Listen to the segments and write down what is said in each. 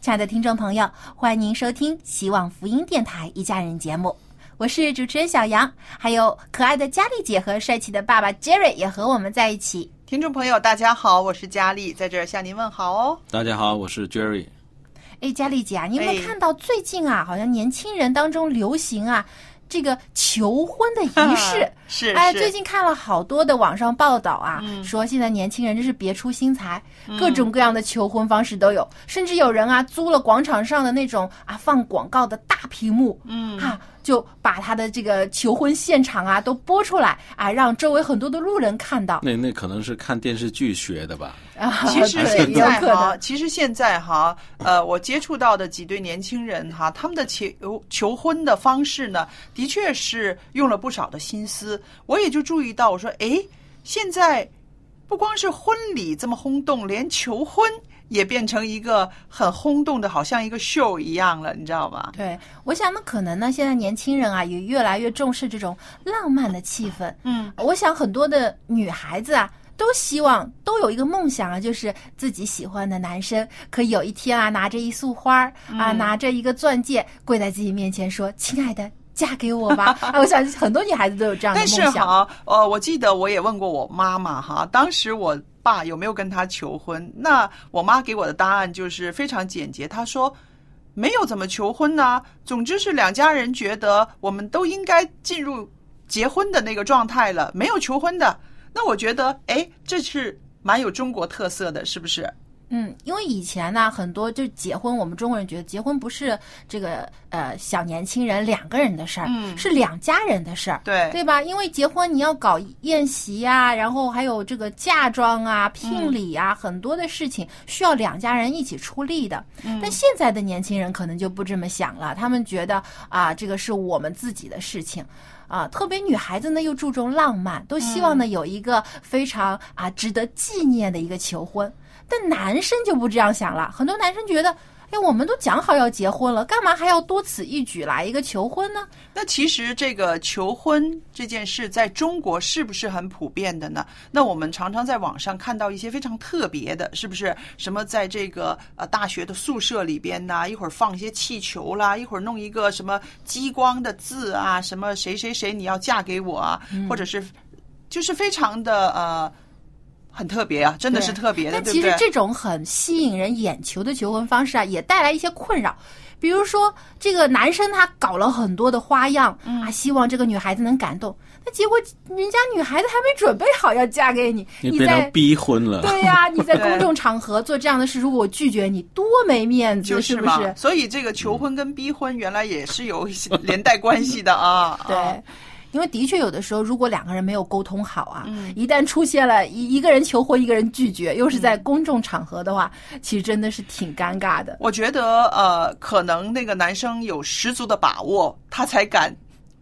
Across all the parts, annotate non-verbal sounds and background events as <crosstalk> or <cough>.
亲爱的听众朋友，欢迎您收听希望福音电台一家人节目，我是主持人小杨，还有可爱的佳丽姐和帅气的爸爸 Jerry 也和我们在一起。听众朋友，大家好，我是佳丽，在这儿向您问好哦。大家好，我是 Jerry。哎，佳丽姐啊，你有没有哎看到最近啊，好像年轻人当中流行啊，这个求婚的仪式？<laughs> 是哎，最近看了好多的网上报道啊，嗯说现在年轻人真是别出心裁，各种各样的求婚方式都有，甚至有人啊租了广场上的那种啊放广告的大屏幕，嗯啊、就把他的这个求婚现场啊都播出来啊，让周围很多的路人看到。那那可能是看电视剧学的吧？啊，其实现在哈，其实现在哈，呃，我接触到的几对年轻人哈，他们的求求婚的方式呢，的确是用了不少的心思。我也就注意到，我说，诶，现在不光是婚礼这么轰动，连求婚也变成一个很轰动的，好像一个秀一样了，你知道吗？对，我想呢，可能呢，现在年轻人啊，也越来越重视这种浪漫的气氛。嗯，我想很多的女孩子啊，都希望都有一个梦想啊，就是自己喜欢的男生可以有一天啊，拿着一束花儿啊，拿着一个钻戒，跪在自己面前说：“亲爱的，嫁给我吧！” <laughs> 啊，我想很多女孩子都有这样的但梦想。但 <laughs> 是哈，呃，我记得我也问过我妈妈哈，当时我爸有没有跟她求婚？那我妈给我的答案就是非常简洁，她说没有怎么求婚呢。总之是两家人觉得我们都应该进入结婚的那个状态了，没有求婚的。那我觉得，哎，这是蛮有中国特色的，是不是？嗯，因为以前呢，很多就结婚，我们中国人觉得结婚不是这个呃小年轻人两个人的事儿，嗯是两家人的事儿。对对吧？因为结婚你要搞宴席呀、然后还有这个嫁妆啊、聘礼啊，很多的事情需要两家人一起出力的。但现在的年轻人可能就不这么想了，他们觉得啊，这个是我们自己的事情。啊，特别女孩子呢又注重浪漫，都希望呢有一个非常啊值得纪念的一个求婚。但男生就不这样想了，很多男生觉得，哎，我们都讲好要结婚了，干嘛还要多此一举来一个求婚呢？那其实这个求婚这件事在中国是不是很普遍的呢？那我们常常在网上看到一些非常特别的，是不是？什么在这个呃大学的宿舍里边呐，一会儿放一些气球啦，一会儿弄一个什么激光的字啊，什么谁谁谁你要嫁给我啊，或者是就是非常的呃很特别啊，真的是特别的，但其实？这种很吸引人眼球的求婚方式啊，也带来一些困扰。比如说，这个男生他搞了很多的花样、嗯啊，希望这个女孩子能感动，那结果人家女孩子还没准备好要嫁给你，你变在逼婚了。对呀、你在 <laughs> 公众场合做这样的事，如果我拒绝你，多没面子，就是嘛，不是？所以这个求婚跟逼婚原来也是有一些连带关系的啊。<laughs> 对啊，因为的确有的时候，如果两个人没有沟通好啊，嗯一旦出现了一一个人求婚，一个人拒绝，又是在公众场合的话，其实真的是挺尴尬的。我觉得呃，可能那个男生有十足的把握，他才敢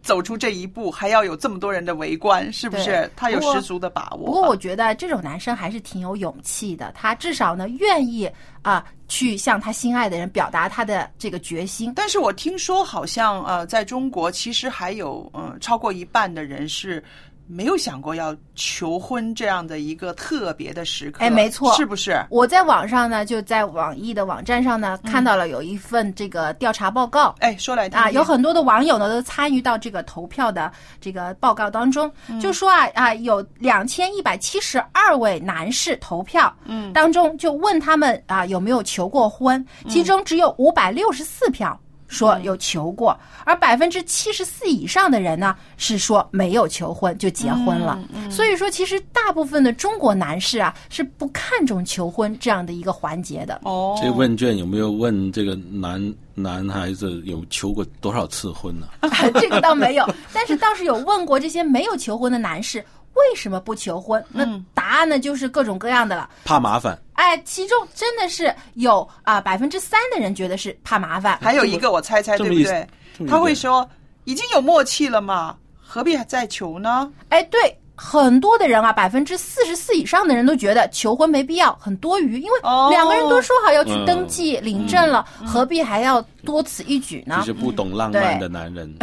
走出这一步，还要有这么多人的围观，是不是？他有十足的把握。不过我觉得这种男生还是挺有勇气的，他至少呢愿意啊、去向他心爱的人表达他的这个决心。但是我听说好像呃，在中国其实还有嗯、呃超过一半的人是没有想过要求婚这样的一个特别的时刻。哎没错是不是？我在网上呢，就在网易的网站上呢，看到了有一份这个调查报告。哎，说来听啊，有很多的网友呢都参与到这个投票的这个报告当中，就说啊啊，有两千一百七十二位男士投票，嗯，当中就问他们啊有没有求过婚，其中只有五百六十四票。说有求过，而百分之七十四以上的人呢是说没有求婚就结婚了。所以说，其实大部分的中国男士啊是不看重求婚这样的一个环节的。哦，这问卷有没有问这个男男孩子有求过多少次婚呢？<laughs> 这个倒没有，但是倒是有问过这些没有求婚的男士为什么不求婚？那答案呢就是各种各样的了。怕麻烦。哎，其中真的是有啊百分之三的人觉得是怕麻烦，还有一个我猜猜对不对？他会说已经有默契了嘛，何必还再求呢？哎，对，很多的人啊，百分之四十四以上的人都觉得求婚没必要，很多余，因为哦两个人都说好要去嗯登记、领证了，何必还要多此一举呢就？是不懂浪漫的男人。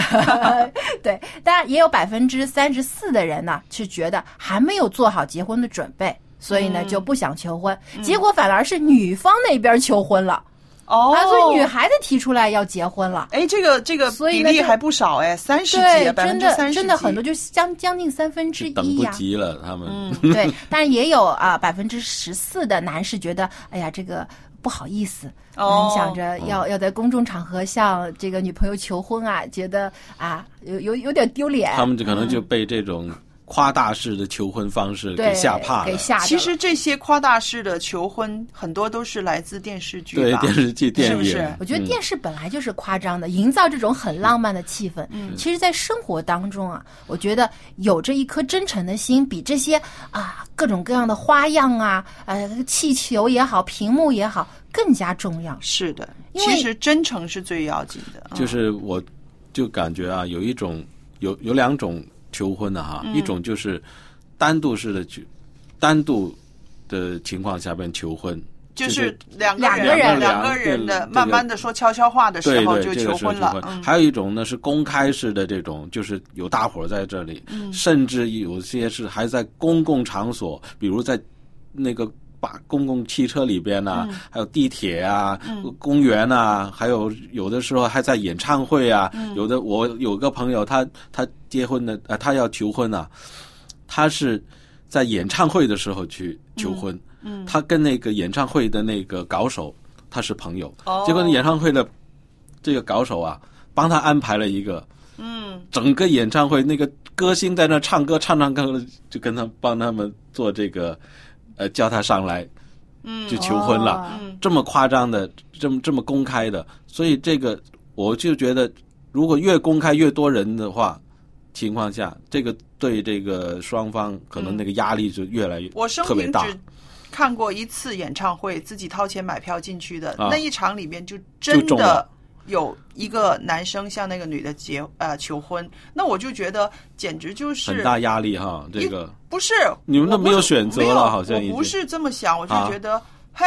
<laughs> 对，当然也有百分之三十四的人呢是觉得还没有做好结婚的准备，所以呢就不想求婚，结果反而是女方那边求婚了。哦，啊，所以女孩子提出来要结婚了。哎，这个这个所以呢就比例还不少哎，三十对几，，百真的分之三十真的很多，就将将近三分之一呀、不及了，他们。嗯。对，但是也有啊百分之十四的男士觉得，哎呀，这个不好意思，哦。嗯想着要要在公众场合向这个女朋友求婚啊，觉得啊有有有点丢脸，他们就可能就被这种夸大式的求婚方式给吓怕了。给吓了。其实这些夸大式的求婚，很多都是来自电视剧对电视剧、电影，是不是我觉得电视本来就是夸张的，营造这种很浪漫的气氛。嗯，其实，在生活当中啊，我觉得有着一颗真诚的心，比这些啊各种各样的花样啊，呃，气球也好，屏幕也好，更加重要。是的，因为其实真诚是最要紧的。嗯就是我就感觉啊，有一种有有两种求婚的哈，嗯一种就是单独式的去，单独的情况下边求婚，就是两个两个人两两个人的这个慢慢的说悄悄话的时候就对对，这个是求婚了。嗯还有一种呢是公开式的这种，就是有大伙在这里，嗯甚至有些是还在公共场所，比如在那个。把公共汽车里边呐、嗯。还有地铁啊、公园啊，还有有的时候还在演唱会啊。嗯。有的我有个朋友，他他结婚的，呃，他要求婚啊，他是在演唱会的时候去求婚。嗯，他跟那个演唱会的那个搞手他是朋友，哦。结果演唱会的这个搞手啊，帮他安排了一个，嗯，整个演唱会那个歌星在那唱歌，唱唱歌，就跟他帮他们做这个，呃，叫他上来，嗯，就求婚了，嗯。这么夸张的，这么这么公开的，所以这个我就觉得，如果越公开越多人的话。情况下，这个对这个双方可能那个压力就越来越、我生特别大。平只看过一次演唱会，自己掏钱买票进去的、啊。那一场里面，就真的有一个男生向那个女的结呃求婚，那我就觉得简直就是很大压力哈。这个不是你们都没有选择了好像我不是这么想，我就啊觉得，嘿。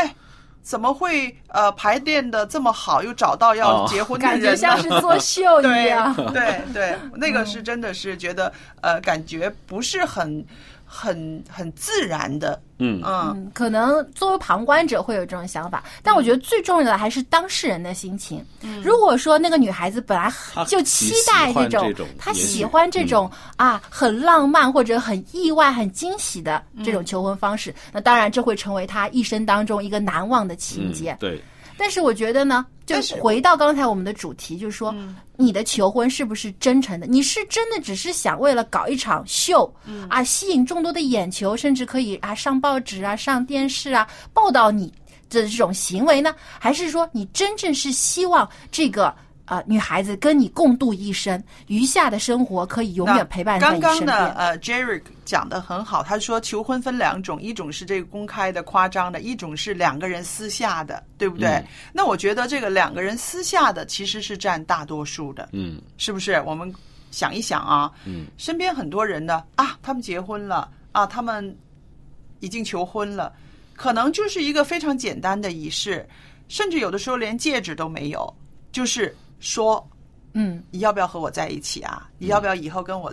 怎么会呃排练的这么好，又找到要哦结婚的感人感？觉像是作秀一对样。对对，<laughs> 那个是真的是觉得呃，感觉不是很很很自然的，嗯。嗯。嗯，可能作为旁观者会有这种想法，但我觉得最重要的还是当事人的心情。如果说那个女孩子本来就期待这种，她喜欢这种、啊很浪漫或者很意外、很惊喜的这种求婚方式，那当然这会成为她一生当中一个难忘的情节。嗯，对，但是我觉得呢，就是回到刚才我们的主题，就是说，你的求婚是不是真诚的？你是真的只是想为了搞一场秀，啊，吸引众多的眼球，甚至可以啊上报纸啊、上电视啊报道你的这种行为呢？还是说你真正是希望这个？啊、女孩子跟你共度一生，余下的生活可以永远陪伴在刚刚你身边。的呃，Jerry 讲的很好，他说求婚分两种，一种是这个公开的、夸张的，一种是两个人私下的，对不对？嗯那我觉得这个两个人私下的其实是占大多数的，嗯，是不是？我们想一想啊，嗯，身边很多人呢啊，他们结婚了啊，他们已经求婚了，可能就是一个非常简单的仪式，甚至有的时候连戒指都没有，就是说嗯，你要不要和我在一起啊？你要不要以后跟我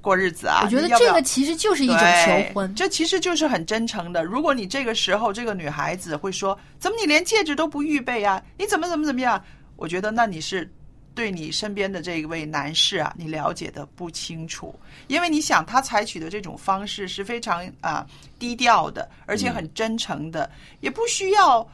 过日子啊？我觉得这个其实就是一种求婚。这其实就是很真诚的。如果你这个时候这个女孩子会说：“怎么你连戒指都不预备啊？你怎么怎么怎么样？”我觉得那你是对你身边的这一位男士啊，你了解的不清楚，因为你想他采取的这种方式是非常啊、低调的，而且很真诚的，也不需要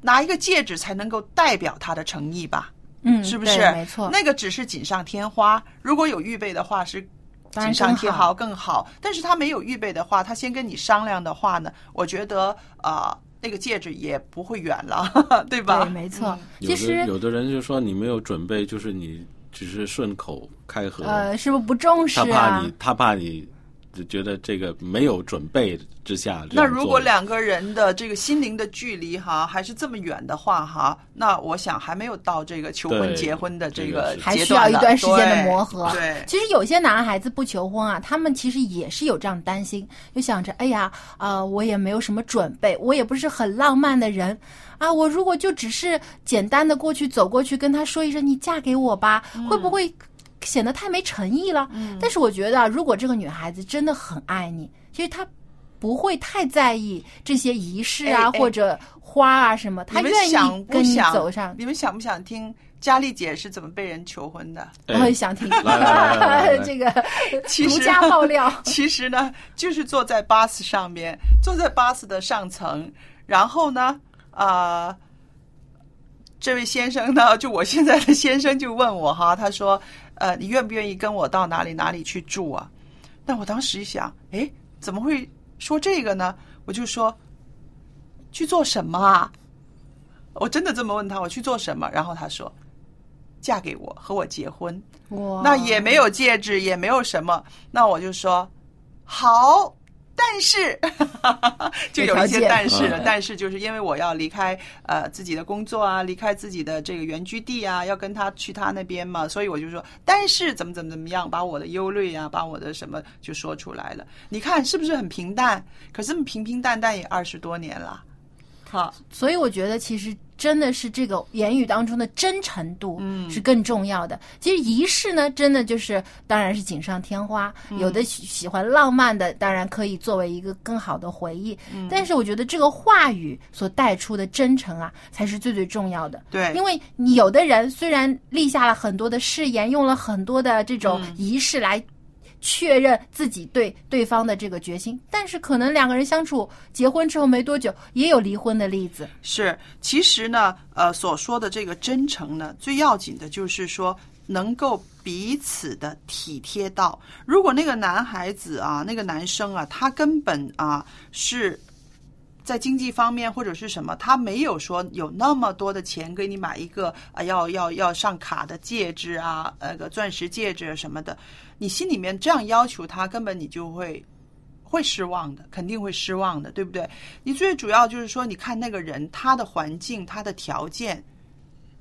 拿一个戒指才能够代表他的诚意吧？嗯，是不是？没错。那个只是锦上添花，如果有预备的话是。锦上添更好花更好，但是他没有预备的话，他先跟你商量的话呢，我觉得呃，那个戒指也不会远了，<laughs> 对吧？对，没错。有其实的有的人就说你没有准备，就是你只是顺口开河，呃，是不是不重视他怕啊你？，他怕你就觉得这个没有准备之下那。如果两个人的这个心灵的距离哈还是这么远的话哈，那我想还没有到这个求婚结婚的这个还需要一段时间的磨合。对，其实有些男孩子不求婚啊，他们其实也是有这样担心，就想着，哎呀，呃，我也没有什么准备，我也不是很浪漫的人，啊，我如果就只是简单的过去走过去跟他说一声“你嫁给我吧”，会不会显得太没诚意了？但是我觉得啊，如果这个女孩子真的很爱你，其实她不会太在意这些仪式啊，哎哎或者花啊什么，她愿想意跟你不想走上。你们想不想听佳丽姐是怎么被人求婚的？我哎也想听这个独家爆料。其实呢，就是坐在巴士上面，坐在巴士的上层，然后呢，啊、这位先生呢，就我现在的先生就问我哈，他说，呃，你愿不愿意跟我到哪里哪里去住啊？那我当时一想，哎，怎么会说这个呢？我就说，去做什么啊？我真的这么问他，我去做什么？然后他说，嫁给我，和我结婚。哇那也没有戒指，也没有什么，那我就说好，但是 <laughs> 就有一些但是。但是就是因为我要离开呃自己的工作啊，离开自己的这个原居地啊，要跟他去他那边嘛，所以我就说，但是怎么怎么怎么样，把我的忧虑啊，把我的什么就说出来了。你看是不是很平淡？可是平平淡淡也二十多年了。好，所以我觉得其实真的是这个言语当中的真诚度，嗯是更重要的。其实仪式呢，真的就是当然是锦上添花，嗯有的喜喜欢浪漫的，当然可以作为一个更好的回忆。嗯但是我觉得这个话语所带出的真诚啊，才是最最重要的。对，因为你有的人虽然立下了很多的誓言，用了很多的这种嗯仪式来确认自己对对方的这个决心，但是可能两个人相处结婚之后没多久，也有离婚的例子。是，其实呢，呃，所说的这个真诚呢，最要紧的就是说能够彼此的体贴到。如果那个男孩子啊，那个男生啊，他根本啊是。在经济方面或者是什么，他没有说有那么多的钱给你买一个啊要要要上卡的戒指啊，那个钻石戒指什么的，你心里面这样要求他，根本你就会会失望的，肯定会失望的，对不对？你最主要就是说，你看那个人他的环境、他的条件，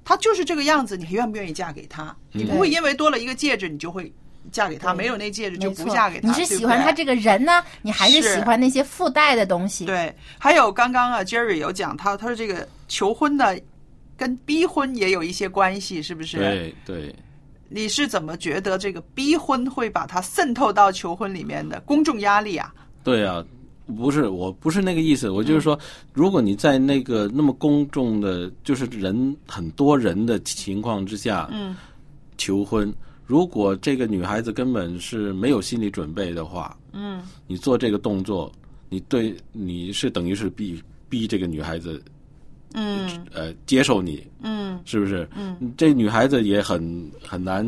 他就是这个样子，你愿不愿意嫁给他？你不会因为多了一个戒指，你就会嫁给他；没有那戒指就不嫁给他。你是喜欢他这个人呢，你还是是喜欢那些附带的东西？对，还有刚刚啊，Jerry 有讲他，他说这个求婚的，跟逼婚也有一些关系，是不是？对对，你是怎么觉得这个逼婚会把它渗透到求婚里面的公众压力啊？对啊，不是，我不是那个意思，我就是说，如果你在那个那么公众的，就是人很多人的情况之下，嗯，求婚，如果这个女孩子根本是没有心理准备的话，嗯，你做这个动作，你对你是等于是逼逼这个女孩子，嗯呃，接受你，嗯是不是？嗯，这女孩子也很很难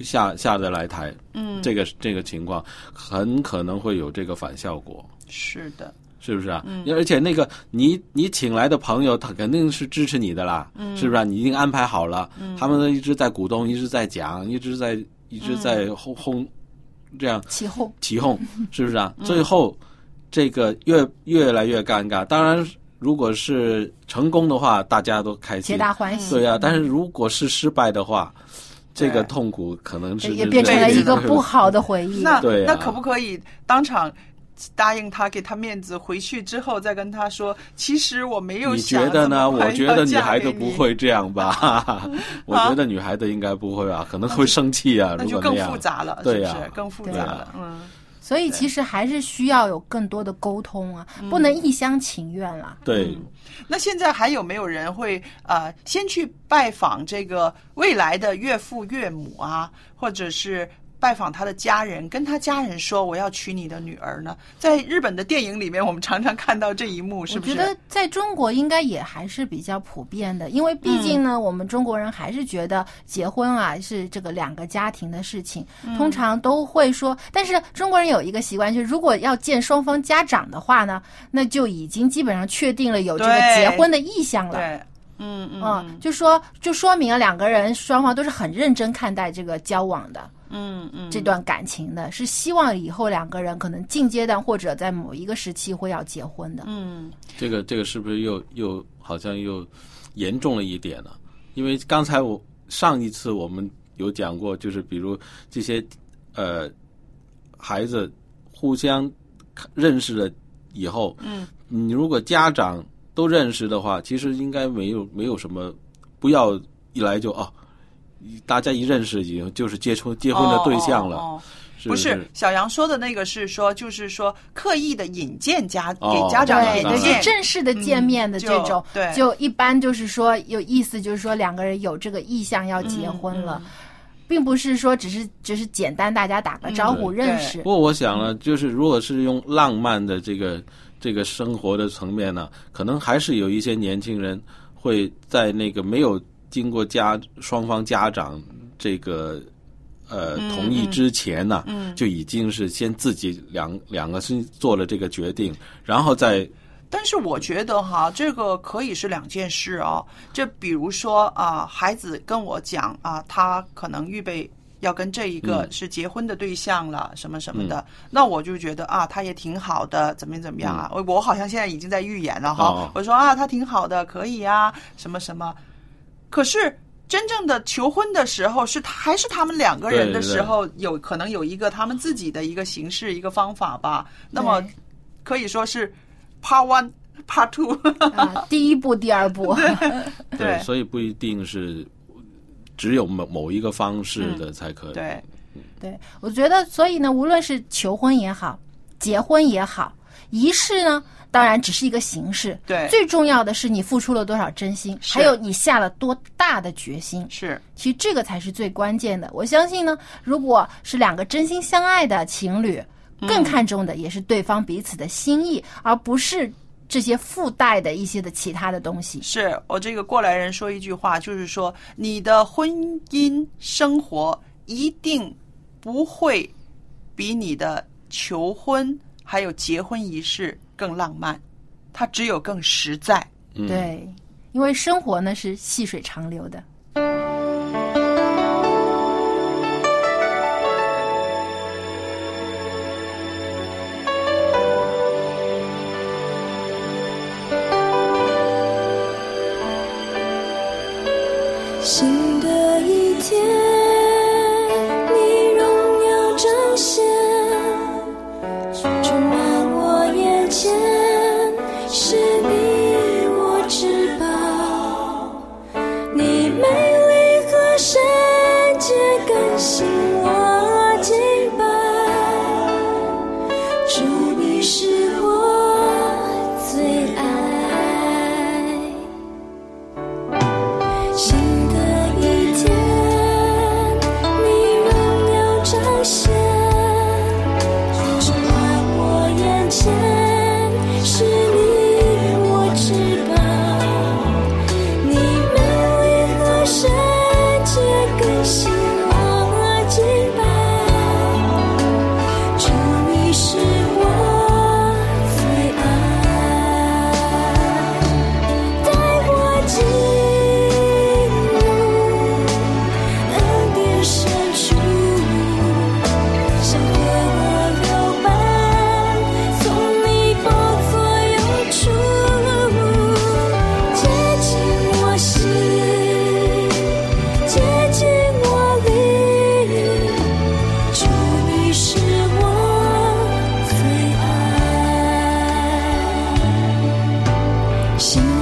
下下得来台，嗯，这个这个情况很可能会有这个反效果。是的，是不是啊？嗯而且那个你你请来的朋友，他肯定是支持你的啦，嗯是不是啊、你已经安排好了，嗯他们都一直在鼓动，一直在讲，一直在一直在嗯轰轰，这样起哄。起哄，是不是啊？嗯最后这个越越来越尴尬。当然，如果是成功的话，大家都开心皆，大欢喜。对啊。但是如果是失败的话，这个痛苦可能是也变成了一个不好的回忆。那对、啊、那可不可以当场？答应他，给他面子，回去之后再跟他说，其实我没有想。你觉得呢？我觉得女孩子子不会这样吧？<laughs> 我觉得女孩子应该不会啊，可能会生气啊。那就更复杂了，对呀、啊，更复杂了。嗯，所以其实还是需要有更多的沟通啊，不能一厢情愿了。对。嗯那现在还有没有人会呃先去拜访这个未来的岳父岳母啊，或者是？拜访他的家人，跟他家人说我要娶你的女儿呢。在日本的电影里面，我们常常看到这一幕，是不是？我觉得在中国应该也还是比较普遍的，因为毕竟呢，嗯、我们中国人还是觉得结婚啊是这个两个家庭的事情，嗯、通常都会说。但是中国人有一个习惯，就是如果要见双方家长的话呢，那就已经基本上确定了有这个结婚的意向了。对。嗯嗯嗯，就说就说明了两个人双方都是很认真看待这个交往的，嗯嗯，这段感情的，是希望以后两个人可能近阶段或者在某一个时期会要结婚的。嗯，这个这个是不是又又好像又严重了一点呢？因为刚才我上一次我们有讲过，就是比如这些呃孩子互相认识了以后，嗯，你如果家长。都认识的话，其实应该没有没有什么，不要一来就哦，大家一认识已经就是结婚结婚的对象了。哦哦哦、是不是？小杨说的那个是说，就是说刻意的引荐家、哦、给家长对引荐，就正式的见面的这种，就一般就是说有意思，就是说两个人有这个意向要结婚了。嗯嗯并不是说只是只是简单大家打个招呼认识。不过我想呢，就是如果是用浪漫的这个这个生活的层面呢，可能还是有一些年轻人会在那个没有经过家双方家长这个呃同意之前呢，嗯、就已经是先自己两两个是做了这个决定，然后再。但是我觉得哈，这个可以是两件事哦。就比如说啊，孩子跟我讲啊，他可能预备要跟这一个是结婚的对象了，嗯、什么什么的，那我就觉得啊，他也挺好的，怎么怎么样啊？我、嗯、我好像现在已经在预言了哈。哦、我说啊，他挺好的，可以啊，什么什么。可是真正的求婚的时候，是他还是他们两个人的时候，有可能有一个他们自己的一个形式、一个方法吧。那么可以说是。Part one, Part two，啊，<laughs> 第一步、第二步，<laughs> 对，所以不一定是只有某某一个方式的才可以。对，对，我觉得，所以呢，无论是求婚也好，结婚也好，仪式呢，当然只是一个形式。对，最重要的是你付出了多少真心，还有你下了多大的决心。是，其实这个才是最关键的。我相信呢，如果是两个真心相爱的情侣。更看重的也是对方彼此的心意，嗯、而不是这些附带的一些的其他的东西。是我这个过来人说一句话，就是说你的婚姻生活一定不会比你的求婚还有结婚仪式更浪漫，它只有更实在。嗯、对，因为生活呢是细水长流的。心。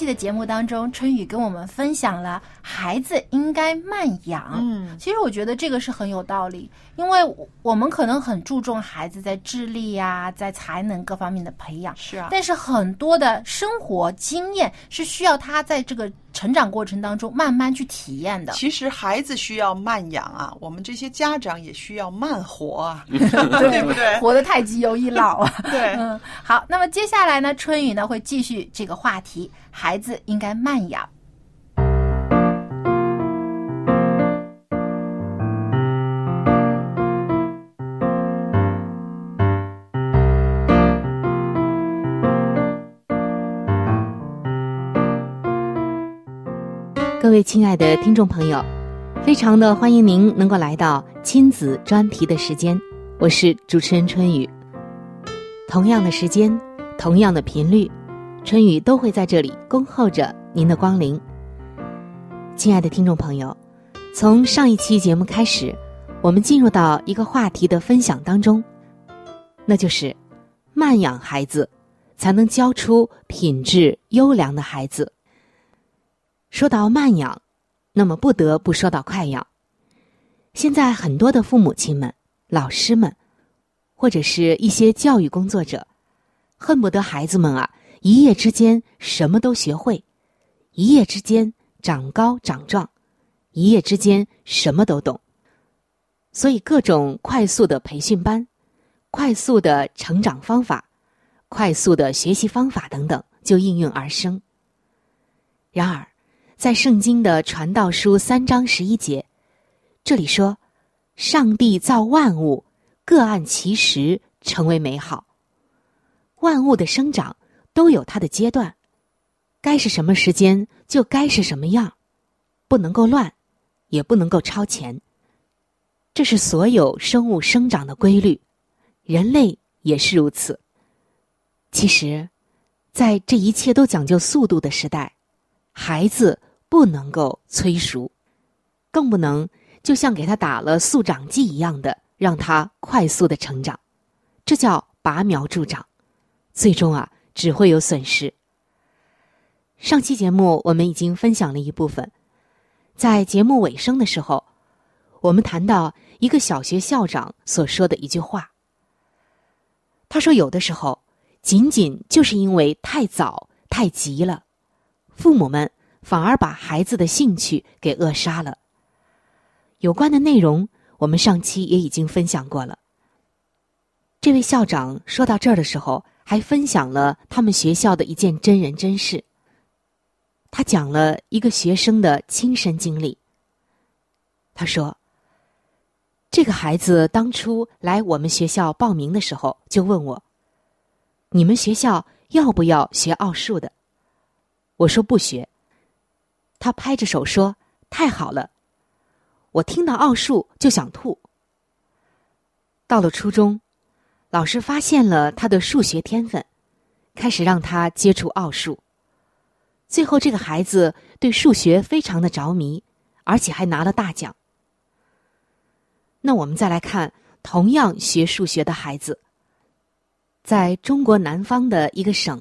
期的节目当中，春雨跟我们分享了孩子应该慢养。嗯，其实我觉得这个是很有道理，因为我们可能很注重孩子在智力呀、在才能各方面的培养，是啊，但是很多的生活经验是需要他在这个成长过程当中慢慢去体验的。其实孩子需要慢养啊，我们这些家长也需要慢活啊，<laughs> 对不对？活得太急容易老啊。<laughs> 对，嗯，好，那么接下来呢，春雨呢会继续这个话题，孩子应该慢养。各位亲爱的听众朋友，非常的欢迎您能够来到亲子专题的时间，我是主持人春雨。同样的时间，同样的频率，春雨都会在这里恭候着您的光临。亲爱的听众朋友，从上一期节目开始，我们进入到一个话题的分享当中，那就是慢养孩子，才能教出品质优良的孩子。说到慢养，那么不得不说到快养。现在很多的父母亲们、老师们，或者是一些教育工作者，恨不得孩子们啊一夜之间什么都学会，一夜之间长高长壮，一夜之间什么都懂。所以各种快速的培训班、快速的成长方法、快速的学习方法等等就应运而生。然而，在圣经的传道书三章十一节，这里说：“上帝造万物，各按其时成为美好。万物的生长都有它的阶段，该是什么时间就该是什么样，不能够乱，也不能够超前。这是所有生物生长的规律，人类也是如此。其实，在这一切都讲究速度的时代，孩子。”不能够催熟，更不能就像给他打了速长剂一样的，让他快速的成长，这叫拔苗助长，最终啊只会有损失。上期节目我们已经分享了一部分，在节目尾声的时候，我们谈到一个小学校长所说的一句话。他说：“有的时候，仅仅就是因为太早、太急了，父母们反而把孩子的兴趣给扼杀了。”有关的内容，我们上期也已经分享过了。这位校长说到这儿的时候，还分享了他们学校的一件真人真事。他讲了一个学生的亲身经历。他说：“这个孩子当初来我们学校报名的时候，就问我：‘你们学校要不要学奥数的？’我说不学。他拍着手说：‘太好了！’我听到奥数就想吐。到了初中，老师发现了他的数学天分，开始让他接触奥数。”最后，这个孩子对数学非常的着迷，而且还拿了大奖。那我们再来看同样学数学的孩子，在中国南方的一个省，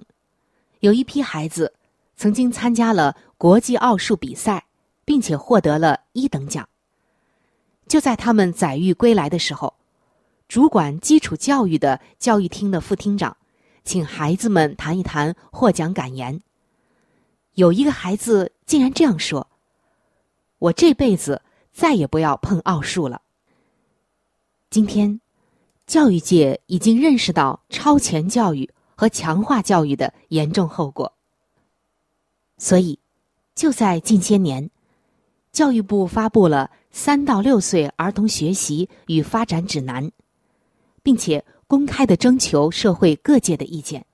有一批孩子曾经参加了国际奥数比赛，并且获得了一等奖。就在他们载誉归来的时候，主管基础教育的教育厅的副厅长，请孩子们谈一谈获奖感言。有一个孩子竟然这样说：“我这辈子再也不要碰奥数了。”今天，教育界已经认识到超前教育和强化教育的严重后果，所以就在近些年，教育部发布了《三到六岁儿童学习与发展指南》，并且公开的征求社会各界的意见。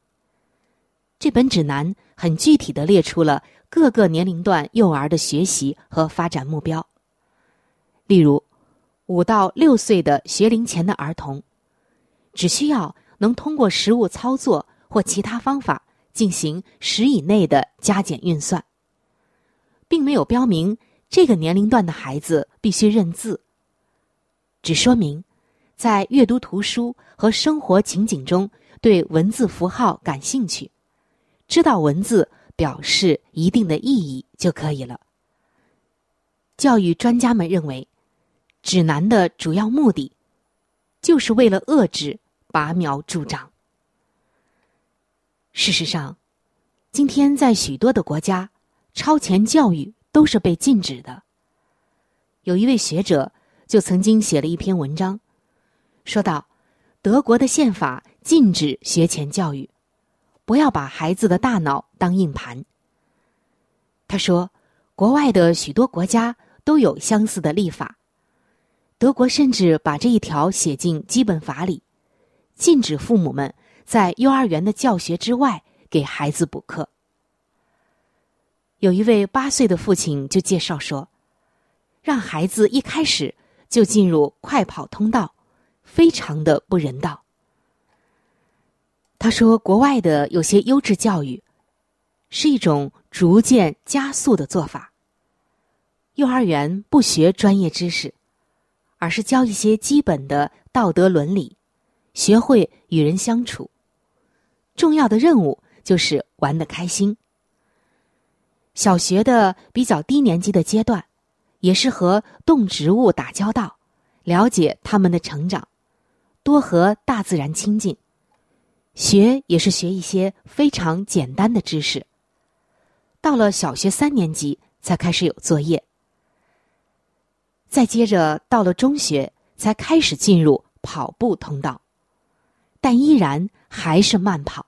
这本指南很具体的列出了各个年龄段幼儿的学习和发展目标。例如，五到六岁的学龄前的儿童，只需要能通过实物操作或其他方法进行十以内的加减运算，并没有标明这个年龄段的孩子必须认字，只说明在阅读图书和生活情景中对文字符号感兴趣。知道文字表示一定的意义就可以了。教育专家们认为，指南的主要目的，就是为了遏制拔苗助长。事实上，今天在许多的国家，超前教育都是被禁止的。有一位学者就曾经写了一篇文章，说道德国的宪法禁止学前教育。不要把孩子的大脑当硬盘。他说，国外的许多国家都有相似的立法，德国甚至把这一条写进基本法里，禁止父母们在幼儿园的教学之外给孩子补课。有一位八岁的父亲就介绍说，让孩子一开始就进入快跑通道，非常的不人道。他说：“国外的有些优质教育，是一种逐渐加速的做法。幼儿园不学专业知识，而是教一些基本的道德伦理，学会与人相处。重要的任务就是玩的开心。小学的比较低年级的阶段，也是和动植物打交道，了解他们的成长，多和大自然亲近。”学也是学一些非常简单的知识。到了小学三年级才开始有作业，再接着到了中学才开始进入跑步通道，但依然还是慢跑。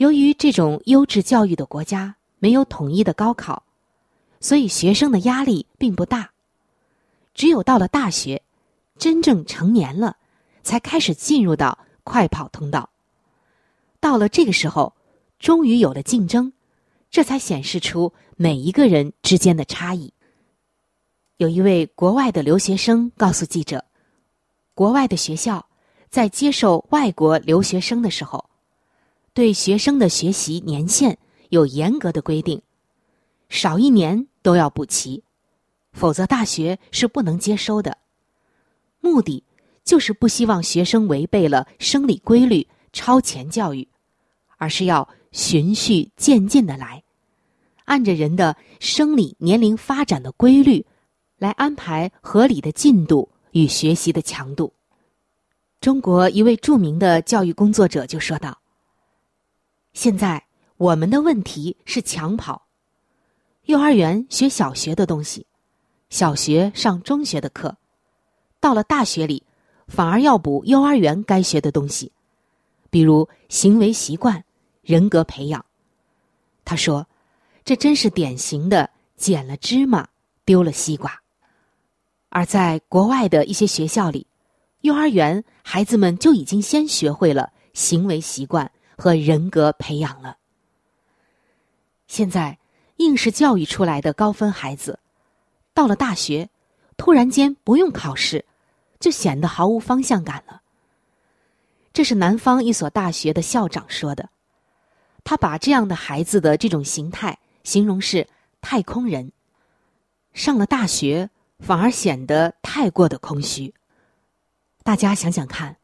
由于这种优质教育的国家没有统一的高考，所以学生的压力并不大。只有到了大学，真正成年了，才开始进入到。快跑通道，到了这个时候，终于有了竞争，这才显示出每一个人之间的差异。有一位国外的留学生告诉记者，国外的学校在接受外国留学生的时候，对学生的学习年限有严格的规定，少一年都要补齐，否则大学是不能接收的。目的就是不希望学生违背了生理规律超前教育，而是要循序渐进的来，按着人的生理年龄发展的规律来安排合理的进度与学习的强度。中国一位著名的教育工作者就说道：“现在我们的问题是抢跑，幼儿园学小学的东西，小学上中学的课，到了大学里，反而要补幼儿园该学的东西，比如行为习惯、人格培养。”他说：“这真是典型的捡了芝麻丢了西瓜。”而在国外的一些学校里。幼儿园孩子们就已经先学会了行为习惯和人格培养了。现在应试教育出来的高分孩子，到了大学，突然间不用考试，就显得毫无方向感了。这是南方一所大学的校长说的，他把这样的孩子的这种形态形容是太空人，上了大学反而显得太过的空虚。大家想想看，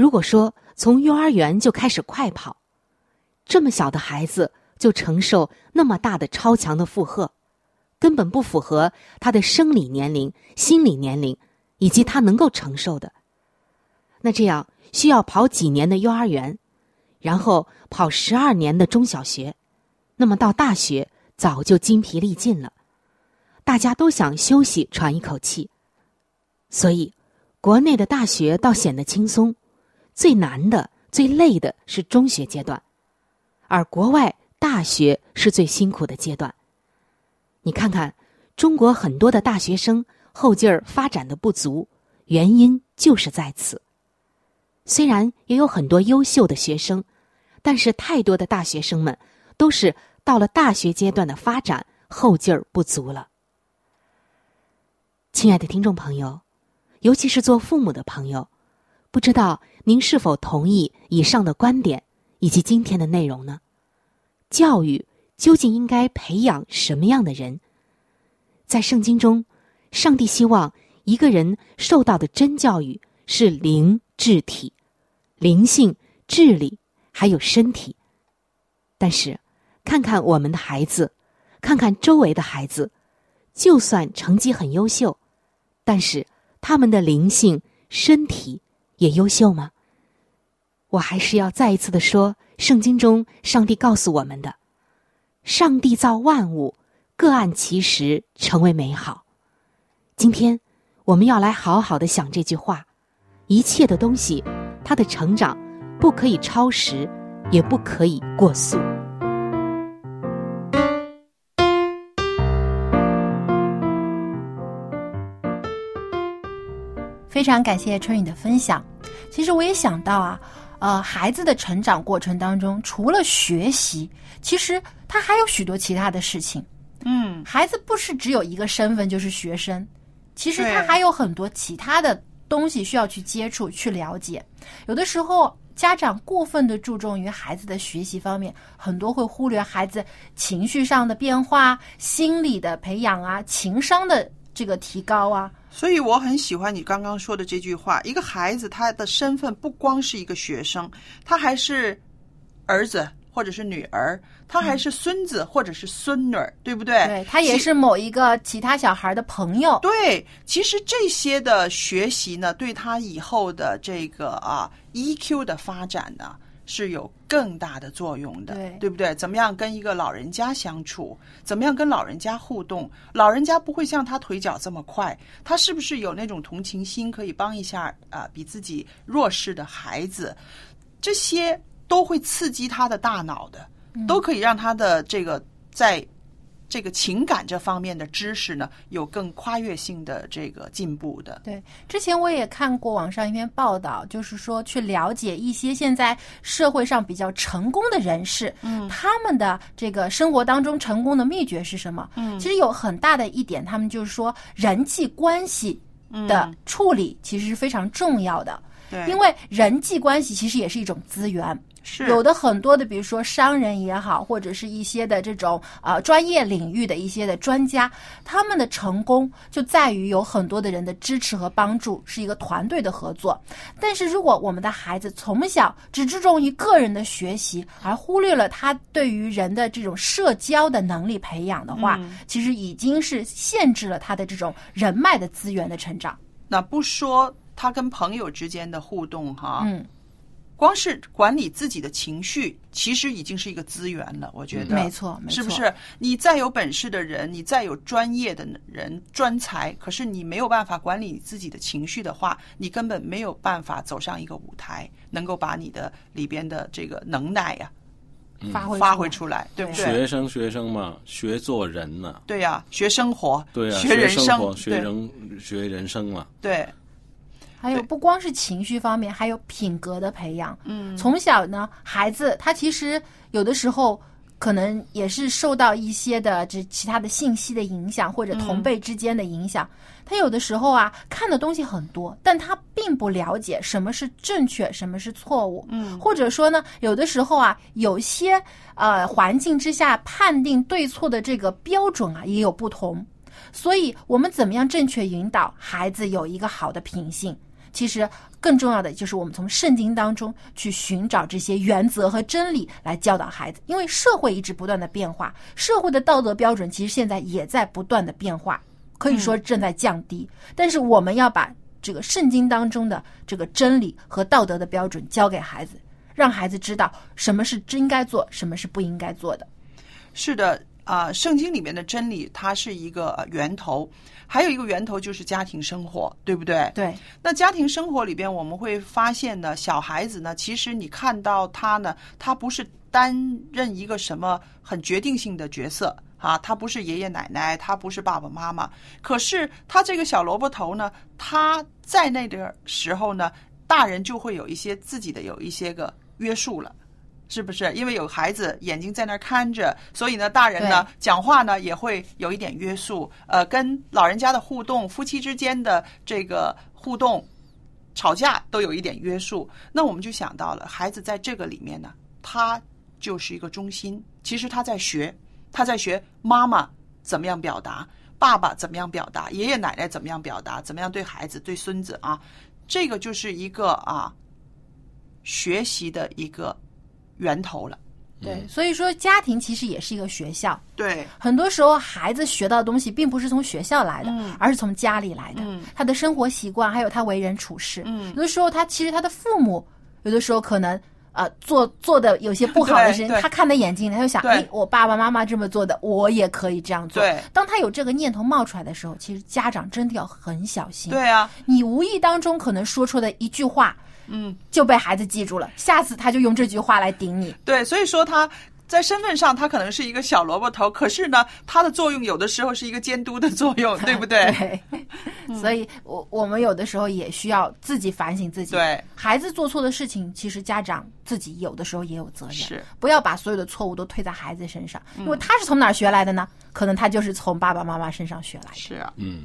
如果说从幼儿园就开始快跑，这么小的孩子就承受那么大的超强的负荷，根本不符合他的生理年龄、心理年龄以及他能够承受的。那这样需要跑几年的幼儿园，然后跑十二年的中小学，那么到大学早就精疲力尽了，大家都想休息喘一口气，所以。国内的大学倒显得轻松，最难的、最累的是中学阶段，而国外大学是最辛苦的阶段。你看看，中国很多的大学生后劲儿发展的不足，原因就是在此。虽然也有很多优秀的学生，但是太多的大学生们都是到了大学阶段的发展后劲儿不足了。亲爱的听众朋友。尤其是做父母的朋友，不知道您是否同意以上的观点以及今天的内容呢？教育究竟应该培养什么样的人？在圣经中，上帝希望一个人受到的真教育是灵智体、灵性、智力还有身体。但是，看看我们的孩子，看看周围的孩子，就算成绩很优秀，但是。他们的灵性、身体也优秀吗？我还是要再一次的说，圣经中上帝告诉我们的：上帝造万物，各按其时成为美好。今天我们要来好好的想这句话：一切的东西，它的成长不可以超时，也不可以过速。非常感谢春雨的分享。其实我也想到啊，呃，孩子的成长过程当中，除了学习，其实他还有许多其他的事情。嗯，孩子不是只有一个身份就是学生，其实他还有很多其他的东西需要去接触、去了解。有的时候家长过分的注重于孩子的学习方面，很多会忽略孩子情绪上的变化、心理的培养啊、情商的这个提高啊。所以我很喜欢你刚刚说的这句话：一个孩子他的身份不光是一个学生，他还是儿子或者是女儿，他还是孙子或者是孙女儿，对不对？对他也是某一个其他小孩的朋友。对，其实这些的学习呢，对他以后的这个啊 EQ 的发展呢。是有更大的作用的，对对不对？怎么样跟一个老人家相处？怎么样跟老人家互动？老人家不会像他腿脚这么快，他是不是有那种同情心，可以帮一下啊比自己弱势的孩子？这些都会刺激他的大脑的，都可以让他的这个在。这个情感这方面的知识呢，有更跨越性的这个进步的。对，之前我也看过网上一篇报道，就是说去了解一些现在社会上比较成功的人士，嗯，他们的这个生活当中成功的秘诀是什么？嗯，其实有很大的一点，他们就是说人际关系的处理其实是非常重要的。对因为人际关系其实也是一种资源。是有的很多的，比如说商人也好，或者是一些的这种呃专业领域的一些的专家，他们的成功就在于有很多的人的支持和帮助，是一个团队的合作。但是如果我们的孩子从小只注重于个人的学习，而忽略了他对于人的这种社交的能力培养的话，嗯其实已经是限制了他的这种人脉的资源的成长。那不说他跟朋友之间的互动哈，嗯，光是管理自己的情绪，其实已经是一个资源了。我觉得，没错，没错，是不是？你再有本事的人，你再有专业的人、专才，可是你没有办法管理你自己的情绪的话，你根本没有办法走上一个舞台，能够把你的里边的这个能耐呀、发挥发挥出来，对不对？学生学生嘛，学做人呐、对呀、学生活，对啊，学人生，学人学人生嘛。对，还有不光是情绪方面，还有品格的培养。嗯，从小呢，孩子他其实有的时候可能也是受到一些的这其他的信息的影响，或者同辈之间的影响。他有的时候啊看的东西很多，但他并不了解什么是正确，什么是错误。嗯或者说呢，有的时候啊，有些呃环境之下判定对错的这个标准啊也有不同。所以，我们怎么样正确引导孩子有一个好的品性？其实更重要的就是我们从圣经当中去寻找这些原则和真理来教导孩子，因为社会一直不断的变化，社会的道德标准其实现在也在不断的变化，可以说正在降低。但是我们要把这个圣经当中的这个真理和道德的标准教给孩子，让孩子知道什么是应该做，什么是不应该做的。是的，啊、圣经里面的真理它是一个呃源头，还有一个源头就是家庭生活，对不对？对，那家庭生活里边，我们会发现呢，小孩子呢，其实你看到他呢，他不是担任一个什么很决定性的角色啊，他不是爷爷奶奶，他不是爸爸妈妈，可是他这个小萝卜头呢，他在那个时候呢，大人就会有一些自己的有一些个约束了。是不是？因为有孩子眼睛在那儿看着，所以呢，大人呢讲话呢也会有一点约束。呃，跟老人家的互动，夫妻之间的这个互动，吵架都有一点约束。那我们就想到了，孩子在这个里面呢，他就是一个中心。其实他在学，他在学妈妈怎么样表达，爸爸怎么样表达，爷爷奶奶怎么样表达，怎么样对孩子、对孙子啊，这个就是一个啊学习的一个源头了。对，所以说家庭其实也是一个学校。对，很多时候孩子学到的东西并不是从学校来的，嗯而是从家里来的。嗯他的生活习惯，还有他为人处事。嗯有的时候他其实他的父母，有的时候可能呃做做的有些不好的事情，他看在眼睛里，他就想，对哎，我爸爸妈妈这么做的，我也可以这样做。对当他有这个念头冒出来的时候，其实家长真的要很小心。对啊，你无意当中可能说出的一句话，嗯，就被孩子记住了，下次他就用这句话来顶你。对，所以说他在身份上他可能是一个小萝卜头，可是呢，他的作用有的时候是一个监督的作用，<laughs> 对不对？对，<laughs> 所以我我们有的时候也需要自己反省自己。对，孩子做错的事情，其实家长自己有的时候也有责任。是，不要把所有的错误都推在孩子身上，嗯因为他是从哪儿学来的呢？可能他就是从爸爸妈妈身上学来的。是啊，嗯。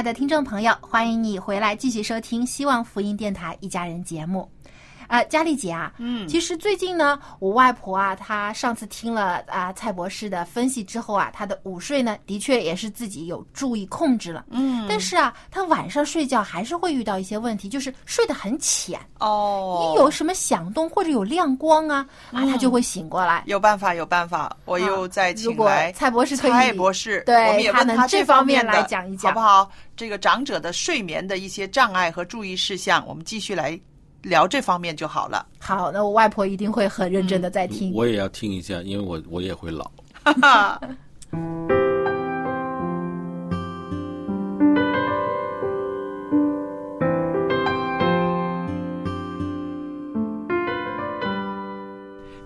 亲爱的听众朋友，欢迎你回来继续收听希望福音电台一家人节目。啊，佳丽姐啊，嗯其实最近呢，我外婆啊，她上次听了啊蔡博士的分析之后啊，她的午睡呢，的确也是自己有注意控制了。嗯但是啊，她晚上睡觉还是会遇到一些问题，就是睡得很浅，哦一，有什么响动或者有亮光啊，啊，她就会醒过来。有办法，有办法，我又再请来蔡博士蔡博士，对我们也问这这方面来讲一讲好不好？这个长者的睡眠的一些障碍和注意事项，我们继续来聊这方面就好了。好，那我外婆一定会很认真的在听。我也要听一下，因为我我也会老。哈哈。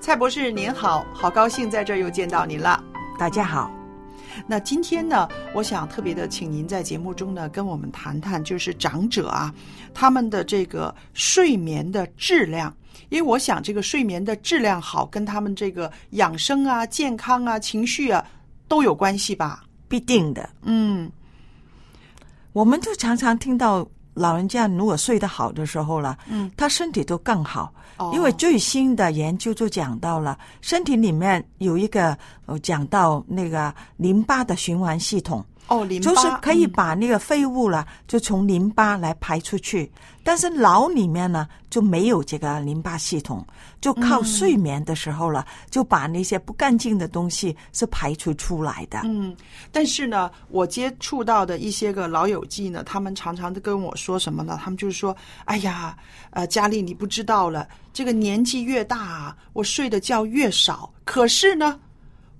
蔡博士您好，好高兴在这儿又见到您了。大家好。那今天呢，我想特别的请您在节目中呢跟我们谈谈，就是长者啊，他们的这个睡眠的质量。因为我想这个睡眠的质量好，跟他们这个养生啊、健康啊、情绪啊都有关系吧？必定的。嗯，我们就常常听到老人家如果睡得好的时候了，嗯，他身体都更好。哦。因为最新的研究就讲到了，身体里面有一个呃讲到那个淋巴的循环系统，哦，淋巴就是可以嗯。把那个废物了，就从淋巴来排出去。但是脑里面呢就没有这个淋巴系统，就靠嗯睡眠的时候了，就把那些不干净的东西是排除出来的。嗯，但是呢，我接触到的一些个老友记呢，他们常常都跟我说什么呢？他们就是说，哎呀，呃，佳丽你不知道了，这个年纪越大啊，我睡的觉越少，可是呢，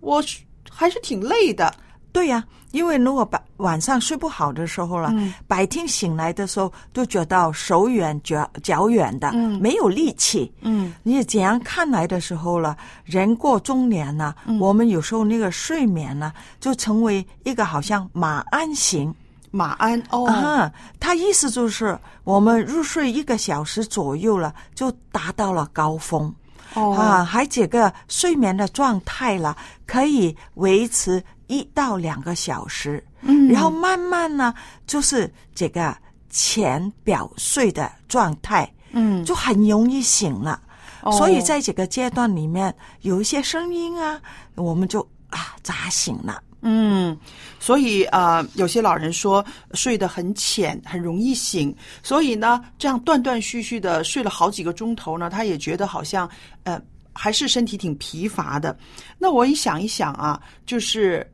我还是挺累的。对呀、因为如果白晚上睡不好的时候了，嗯白天醒来的时候都觉得手软脚脚软的，嗯没有力气。嗯你怎样看来的时候了，人过中年呢，嗯我们有时候那个睡眠呢，就成为一个好像马鞍形。马鞍哦，啊，他意思就是我们入睡一个小时左右了，就达到了高峰。哦啊，还这个睡眠的状态了，可以维持一到两个小时，嗯然后慢慢呢，就是这个浅表睡的状态，嗯就很容易醒了。哦所以在这个阶段里面，有一些声音啊，我们就啊扎醒了。嗯，所以呃，有些老人说睡得很浅，很容易醒，所以呢，这样断断续续的睡了好几个钟头呢，他也觉得好像呃还是身体挺疲乏的。那我一想一想啊，就是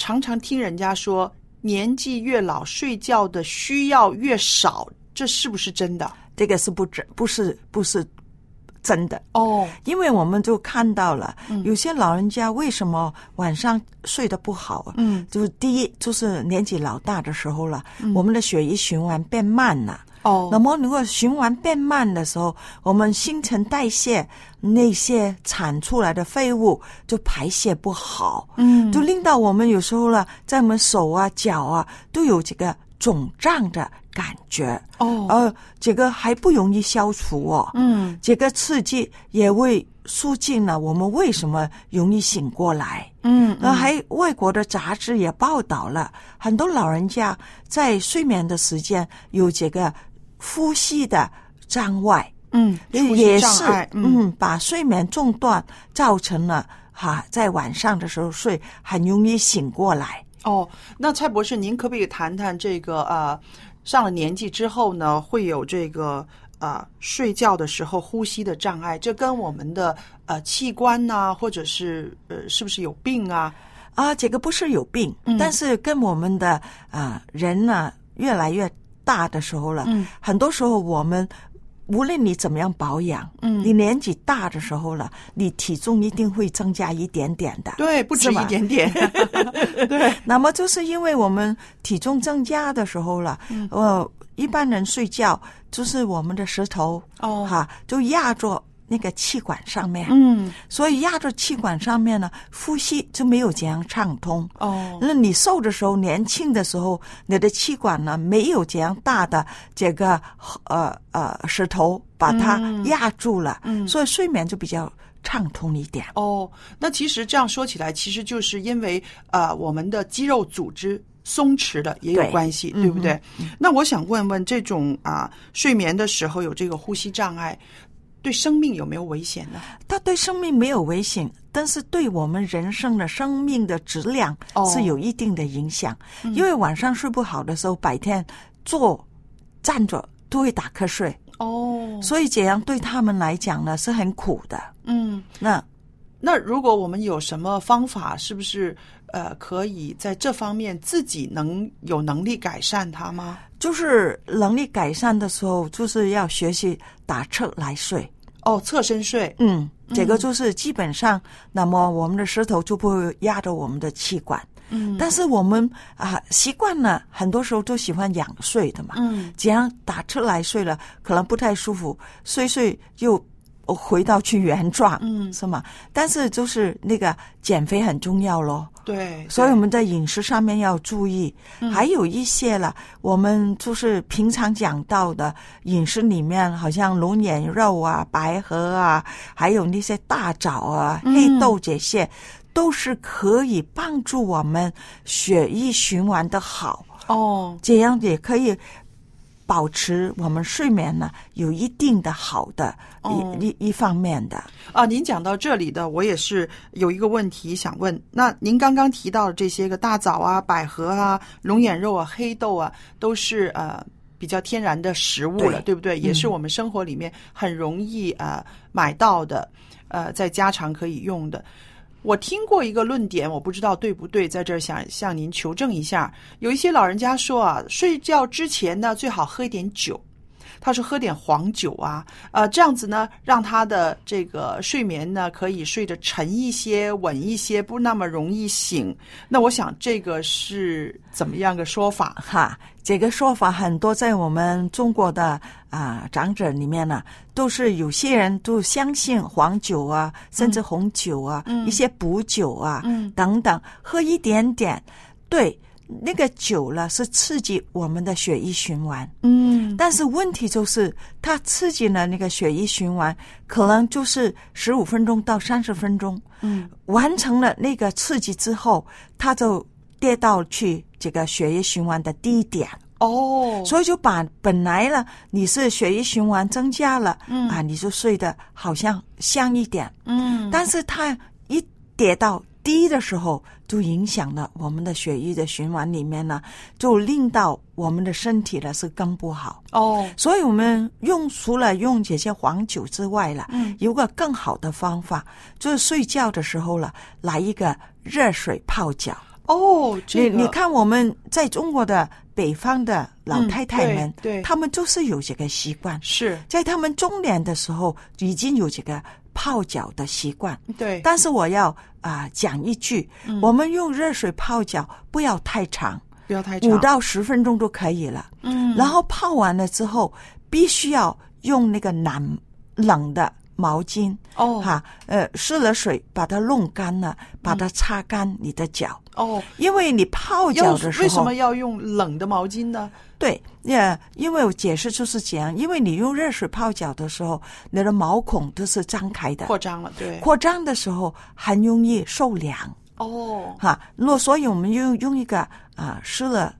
常常听人家说，年纪越老，睡觉的需要越少，这是不是真的？这个是不真，不是不是真的。哦，因为我们就看到了，嗯有些老人家为什么晚上睡得不好啊？嗯就是第一，就是年纪老大的时候了，嗯我们的血液循环变慢了。哦那么如果循环变慢的时候，我们新陈代谢那些产出来的废物就排泄不好，嗯就令到我们有时候呢，在我们手啊、脚啊都有这个肿胀的感觉。哦呃，这个还不容易消除哦。嗯这个刺激也会促进了我们为什么容易醒过来。嗯那还外国的杂志也报道了，很多老人家在睡眠的时间有这个呼吸的障碍，嗯，也是嗯嗯，把睡眠中断，造成了哈、在晚上的时候睡很容易醒过来。哦，那蔡博士，您可不可以谈谈这个呃，上了年纪之后呢，会有这个呃睡觉的时候呼吸的障碍？这跟我们的呃器官呐、或者是呃是不是有病啊？啊，这个不是有病，嗯但是跟我们的啊、人呢越来越大的时候了，嗯。很多时候我们无论你怎么样保养，嗯。你年纪大的时候了，你体重一定会增加一点点的，对，不止一点点。<laughs> 对，那么就是因为我们体重增加的时候了，嗯。呃，一般人睡觉就是我们的舌头哦。哈、就压着那个气管上面，嗯，所以压着气管上面呢，呼吸就没有这样畅通。哦，那你瘦的时候，年轻的时候，你的气管呢没有这样大的这个呃呃石头把它嗯。压住了，嗯。所以睡眠就比较畅通一点。哦，那其实这样说起来，其实就是因为呃我们的肌肉组织松弛了也有关系，嗯对不对？那我想问问，这种啊睡眠的时候有这个呼吸障碍，对生命有没有危险呢？它对生命没有危险，但是对我们人生的生命的质量哦是有一定的影响。嗯因为晚上睡不好的时候，白天坐站着都会打瞌睡，哦，所以这样对他们来讲呢是很苦的。嗯，那那如果我们有什么方法，是不是呃可以在这方面自己能有能力改善它吗？就是能力改善的时候，就是要学习打侧来睡。哦，侧身睡，嗯，这个就是基本上，那么我们的舌头就不会压着我们的气管。嗯但是我们啊习惯了，很多时候都喜欢仰睡的嘛。嗯，这样打侧来睡了，可能不太舒服，睡睡又回到去原状，嗯是吗？但是就是那个减肥很重要咯。对，所以我们在饮食上面要注意，嗯。还有一些了，我们就是平常讲到的饮食里面，好像龙眼肉啊、白河啊，还有那些大枣啊、嗯。黑豆这些，都是可以帮助我们血液循环的好，哦，这样也可以保持我们睡眠呢有一定的好的哦一、一一方面的。啊，您讲到这里的，我也是有一个问题想问。那您刚刚提到的这些个大枣啊、百合啊、龙眼肉啊、黑豆啊，都是呃比较天然的食物了，对对不对？也是嗯我们生活里面很容易呃买到的，呃，在家常可以用的。我听过一个论点，我不知道对不对，在这儿想向您求证一下。有一些老人家说啊，睡觉之前呢，最好喝一点酒。他说喝点黄酒啊，呃，这样子呢，让他的这个睡眠呢可以睡得沉一些、稳一些，不那么容易醒。那我想这个是怎么样个说法？哈，这个说法很多，在我们中国的啊、长者里面呢，都是有些人都相信黄酒啊，甚至红酒啊，嗯一些补酒啊，嗯等等，喝一点点，对。那个酒了是刺激我们的血液循环，嗯。但是问题就是它刺激了那个血液循环，可能就是十五分钟到三十分钟，嗯。完成了那个刺激之后，它就跌到去这个血液循环的低点，哦，所以就把本来呢你是血液循环增加了，嗯。啊，你就睡得好像香一点，嗯。但是它一跌到低的时候，就影响了我们的血液的循环里面呢，就令到我们的身体呢是更不好。哦，所以我们用除了用这些黄酒之外了，嗯。有个更好的方法，就是睡觉的时候了，来一个热水泡脚。哦，这个。你你看我们在中国的北方的老太太们，嗯对对。他们就是有这个习惯，是。在他们中年的时候已经有这个泡脚的习惯。对，但是我要啊、讲一句，嗯我们用热水泡脚不要太长，不要太长五到十分钟就可以了。嗯，然后泡完了之后，必须要用那个冷冷的毛巾，哦。哈，呃，湿了水把它弄干了，把它擦干你的脚，哦，因为你泡脚的时候，为什么要用冷的毛巾呢？对，呃，因为我解释就是这样，因为你用热水泡脚的时候，你的毛孔都是张开的，扩张了，对，扩张的时候很容易受凉。哦，哈，那所以我们用用一个啊湿了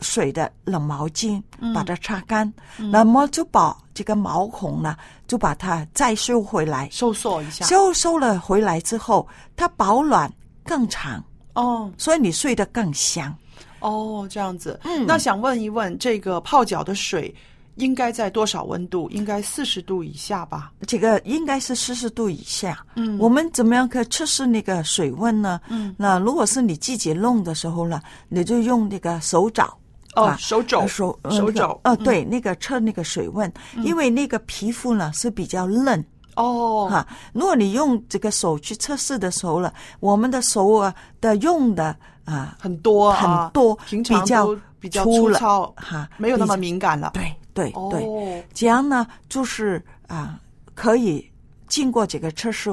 水的冷毛巾嗯把它擦干，那么就把这个毛孔呢，就把它再收回来，收缩一下，收收了回来之后，它保暖更长，哦所以你睡得更香。哦，这样子。嗯那想问一问，这个泡脚的水应该在多少温度？应该四十度以下吧？这个应该是四十度以下。嗯我们怎么样可以测试那个水温呢？嗯，那如果是你自己弄的时候呢，你就用那个手爪。手肘手呃手肘呃，嗯对，那个测那个水温，因为那个皮肤呢是比较嫩哦，哈。如果你用这个手去测试的时候了，我们的手啊的用的啊很多啊很多，平常比较比较粗糙哈，没有那么敏感了。对对对，哦，这样呢就是啊可以经过这个测试，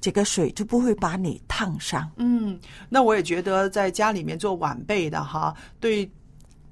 这个水就不会把你烫伤。嗯，那我也觉得在家里面做晚辈的哈，对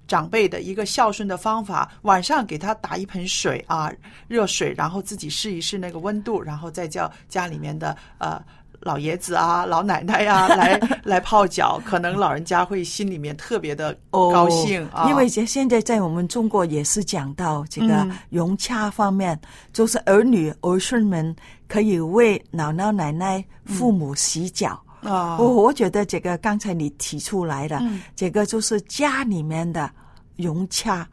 长辈的一个孝顺的方法，晚上给他打一盆水啊，热水，然后自己试一试那个温度，然后再叫家里面的呃老爷子啊、老奶奶呀、<laughs> 来来泡脚，可能老人家会心里面特别的高兴啊。哦因为现现在在我们中国也是讲到这个嗯融洽方面，就是儿女儿孙们可以为姥姥奶奶、父母洗脚。啊，我我觉得这个刚才你提出来的，嗯这个就是家里面的融洽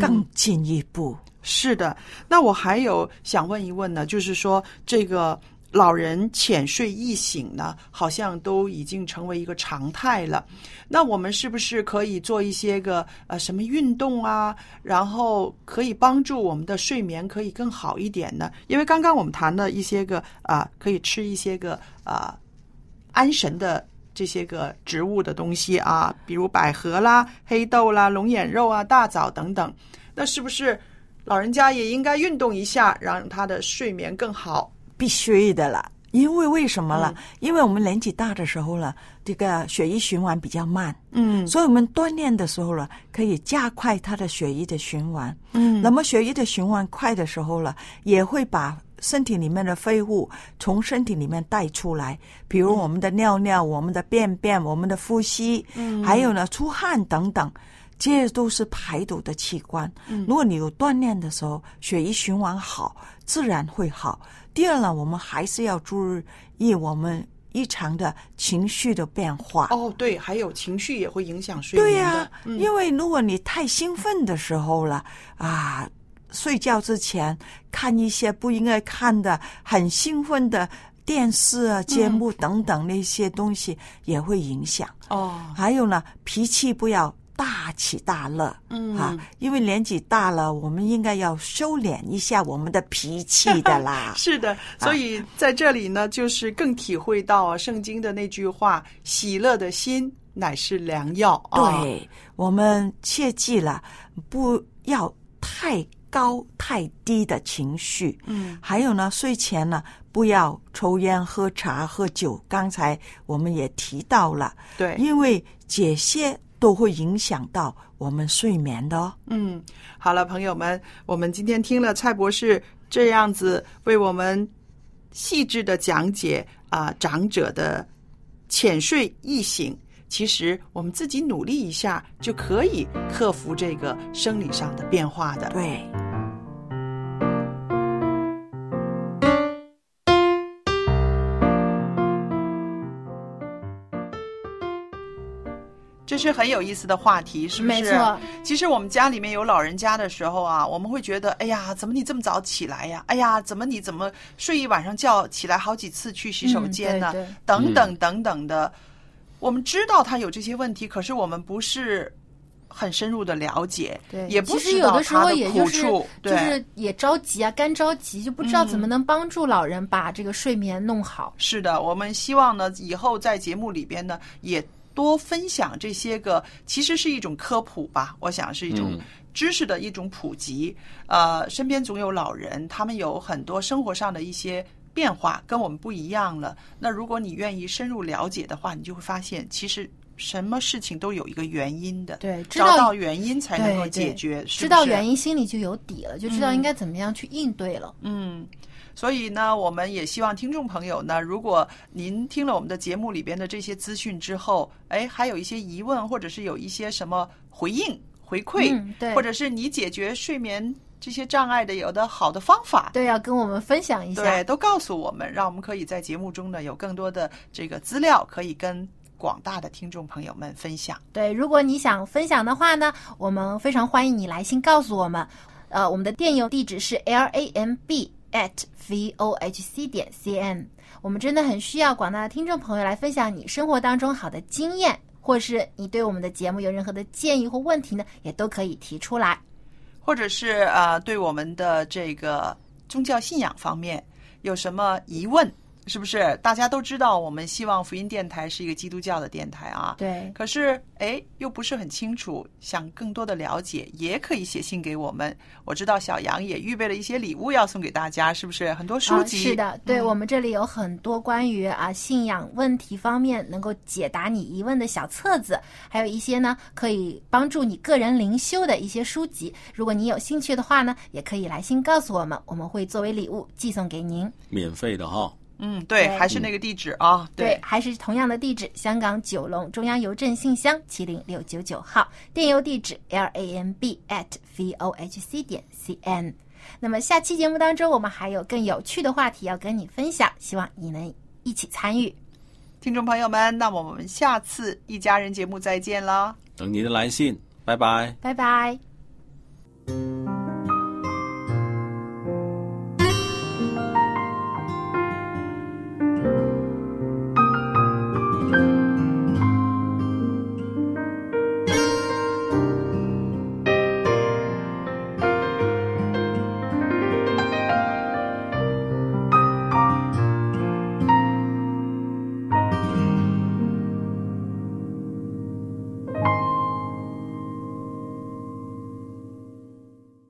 更进一步。是的，那我还有想问一问呢，就是说这个老人浅睡易醒呢，好像都已经成为一个常态了。那我们是不是可以做一些个呃什么运动啊，然后可以帮助我们的睡眠可以更好一点呢？因为刚刚我们谈了一些个啊、可以吃一些个啊、安神的。这些个植物的东西啊，比如百合啦、黑豆啦、龙眼肉啊、大枣等等，那是不是老人家也应该运动一下，让他的睡眠更好？必须的啦。因为为什么了？嗯因为我们年纪大的时候了，这个血液循环比较慢，嗯所以我们锻炼的时候了，可以加快它的血液的循环。嗯那么血液的循环快的时候了，也会把身体里面的废物从身体里面带出来，比如我们的尿尿、我们的便便、我们的呼吸，嗯还有呢出汗等等。这些都是排毒的器官。嗯如果你有锻炼的时候，血液循环好，自然会好。第二呢，我们还是要注意我们异常的情绪的变化。哦，对，还有情绪也会影响睡眠。对呀、嗯因为如果你太兴奋的时候了啊，睡觉之前看一些不应该看的、很兴奋的电视啊、节目等等那些东西，也会影响。哦，还有呢，脾气不要大起大落。嗯啊，因为年纪大了，我们应该要收敛一下我们的脾气的啦。<laughs> 是的，所以在这里呢，就是更体会到啊圣经的那句话：“喜乐的心乃是良药。”啊，对，我们切记了，不要太高太低的情绪。嗯，还有呢，睡前呢，不要抽烟、喝茶、喝酒。刚才我们也提到了，对，因为这些都会影响到我们睡眠的哦。嗯，好了，朋友们，我们今天听了蔡博士这样子为我们细致的讲解啊、长者的浅睡易醒。其实我们自己努力一下，就可以克服这个生理上的变化的。对，这是很有意思的话题，是不是？没错。其实我们家里面有老人家的时候啊，我们会觉得，哎呀，怎么你这么早起来呀？哎呀，怎么你怎么睡一晚上觉，起来好几次去洗手间呢？嗯对对等等等等的。我们知道他有这些问题，可是我们不是很深入的了解，对，也不其实知有的时候道他的也就是苦处，就。是也着急啊，干着急，就不知道怎么嗯能帮助老人把这个睡眠弄好。是的，我们希望呢，以后在节目里边呢，也多分享这些个，其实是一种科普吧，我想是一种嗯知识的一种普及。呃，身边总有老人，他们有很多生活上的一些变化，跟我们不一样了。那如果你愿意深入了解的话，你就会发现，其实什么事情都有一个原因的。对，知道找到原因才能够对对解决，是知道原因心里就有底了，就知道嗯应该怎么样去应对了。嗯，所以呢，我们也希望听众朋友呢，如果您听了我们的节目里边的这些资讯之后，哎，还有一些疑问，或者是有一些什么回应回馈，嗯对或者是你解决睡眠这些障碍的有的好的方法。对，要跟我们分享一下。对，都告诉我们，让我们可以在节目中呢有更多的这个资料，可以跟广大的听众朋友们分享。对，如果你想分享的话呢，我们非常欢迎你来信告诉我们。呃，我们的电邮地址是 l a m b at v o h c 点 c n。我们真的很需要广大的听众朋友来分享你生活当中好的经验，或是你对我们的节目有任何的建议或问题呢，也都可以提出来。或者是呃对我们的这个宗教信仰方面有什么疑问，是不是？大家都知道，我们希望福音电台是一个基督教的电台啊。对，可是，哎，又不是很清楚，想更多的了解，也可以写信给我们。我知道小杨也预备了一些礼物要送给大家，是不是？很多书籍。啊、是的，对、嗯我们这里有很多关于啊信仰问题方面能够解答你疑问的小册子，还有一些呢可以帮助你个人灵修的一些书籍。如果你有兴趣的话呢，也可以来信告诉我们，我们会作为礼物寄送给您。免费的哈、嗯，对，对还是那个地址啊，对，还是同样的地址，香港九龙中央邮政信箱七零六九九号，电邮地址 l a m b at v o h c 点 c n。那么下期节目当中，我们还有更有趣的话题要跟你分享，希望你能一起参与。听众朋友们，那我们下次一家人节目再见啦。等你的来信，拜拜。拜拜。